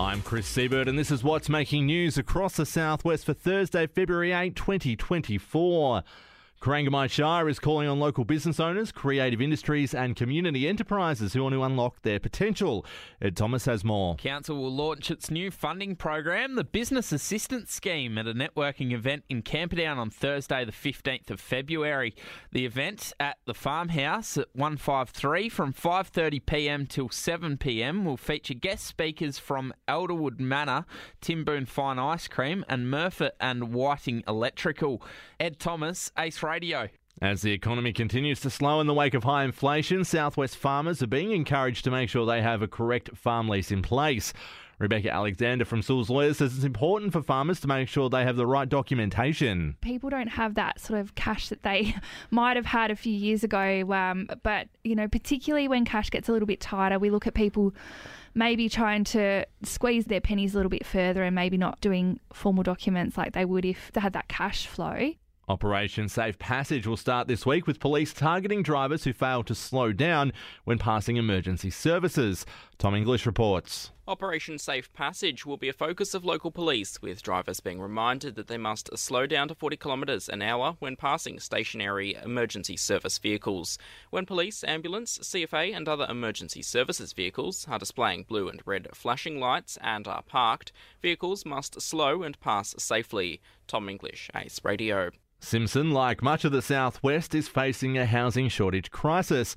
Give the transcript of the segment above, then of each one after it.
I'm Chris Siebert, and this is what's making news across the southwest for Thursday, February 8, 2024. Corangamite Shire is calling on local business owners, creative industries, and community enterprises who want to unlock their potential. Ed Thomas has more. Council will launch its new funding program, the Business Assistance Scheme, at a networking event in Camperdown on Thursday, the 15th of February. The event at the farmhouse at 153 from 5:30 p.m. till 7 p.m. will feature guest speakers from Elderwood Manor, Timboon Fine Ice Cream, and Murfitt and Whiting Electrical. Ed Thomas, Ace Radio. As the economy continues to slow in the wake of high inflation, Southwest farmers are being encouraged to make sure they have a correct farm lease in place. Rebecca Alexander from Sewell's Lawyers says it's important for farmers to make sure they have the right documentation. People don't have that sort of cash that they might have had a few years ago. Um, but, you know, particularly when cash gets a little bit tighter, we look at people maybe trying to squeeze their pennies a little bit further and maybe not doing formal documents like they would if they had that cash flow. Operation Safe Passage will start this week with police targeting drivers who fail to slow down when passing emergency services. Tom English reports. Operation Safe Passage will be a focus of local police, with drivers being reminded that they must slow down to 40 kilometres an hour when passing stationary emergency service vehicles. When police, ambulance, CFA, and other emergency services vehicles are displaying blue and red flashing lights and are parked, vehicles must slow and pass safely. Tom English, Ace Radio. Simpson, like much of the southwest, is facing a housing shortage crisis.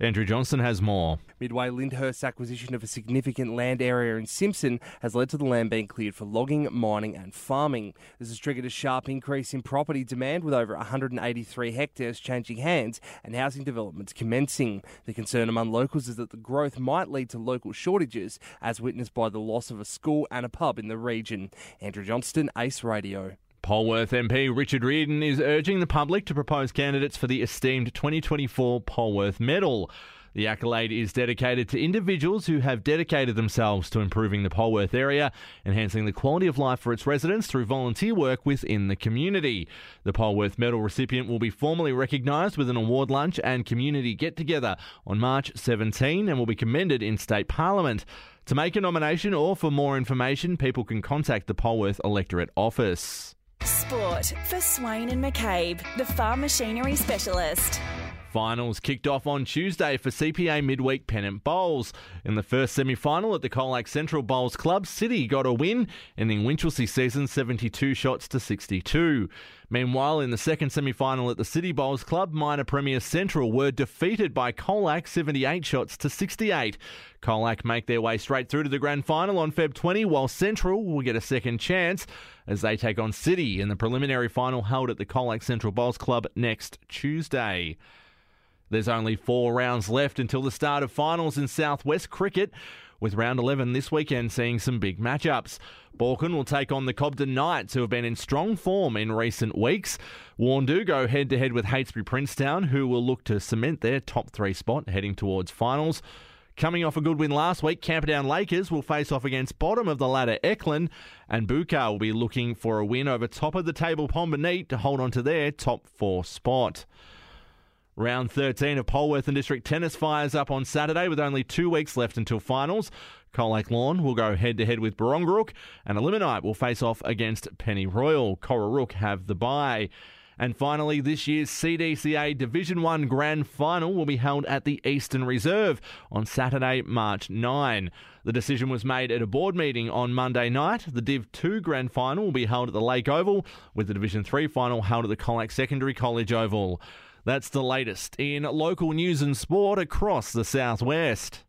Andrew Johnston has more. Midway Lyndhurst's acquisition of a significant land area in Simpson has led to the land being cleared for logging, mining, and farming. This has triggered a sharp increase in property demand, with over 183 hectares changing hands and housing developments commencing. The concern among locals is that the growth might lead to local shortages, as witnessed by the loss of a school and a pub in the region. Andrew Johnston, Ace Radio. Polwarth MP Richard Riordan is urging the public to propose candidates for the esteemed 2024 Polwarth Medal. The accolade is dedicated to individuals who have dedicated themselves to improving the Polwarth area, enhancing the quality of life for its residents through volunteer work within the community. The Polwarth Medal recipient will be formally recognised with an award lunch and community get together on March 17 and will be commended in State Parliament. To make a nomination or for more information, people can contact the Polwarth Electorate Office. Sport for Swain and McCabe, the farm machinery specialist. Finals kicked off on Tuesday for CPA midweek pennant bowls. In the first semi final at the Colac Central Bowls Club, City got a win, ending Winchelsea season 72 shots to 62. Meanwhile, in the second semi final at the City Bowls Club, minor Premier Central were defeated by Colac 78 shots to 68. Colac make their way straight through to the grand final on Feb 20, while Central will get a second chance as they take on City in the preliminary final held at the Colac Central Bowls Club next Tuesday. There's only four rounds left until the start of finals in Southwest cricket, with round 11 this weekend seeing some big matchups. Balkan will take on the Cobden Knights, who have been in strong form in recent weeks. Warrnambool go head to head with Heytesbury Princetown, who will look to cement their top three spot heading towards finals. Coming off a good win last week, Camperdown Lakers will face off against bottom of the ladder Ecklin, and Bookaar will be looking for a win over top of the table Pomborneit to hold on to their top four spot. Round 13 of Polwarth and District Tennis fires up on Saturday with only two weeks left until finals. Colac Lawn will go head to head with Barongarook and Elliminyt will face off against Pennyroyal. Cororooke have the bye. And finally, this year's CDCA Division 1 Grand Final will be held at the Eastern Reserve on Saturday, March 9. The decision was made at a board meeting on Monday night. The Div 2 Grand Final will be held at the Lake Oval, with the Division 3 final held at the Colac Secondary College Oval. That's the latest in local news and sport across the southwest.